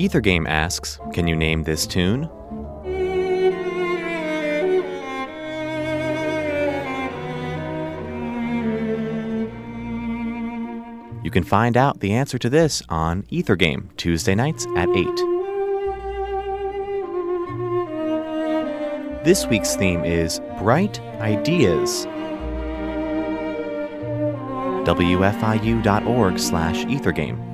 Ethergame asks, Can you name this tune? You can find out the answer to this on Ethergame, Tuesday nights at 8. This week's theme is Bright Ideas. WFIU.org slash Ethergame.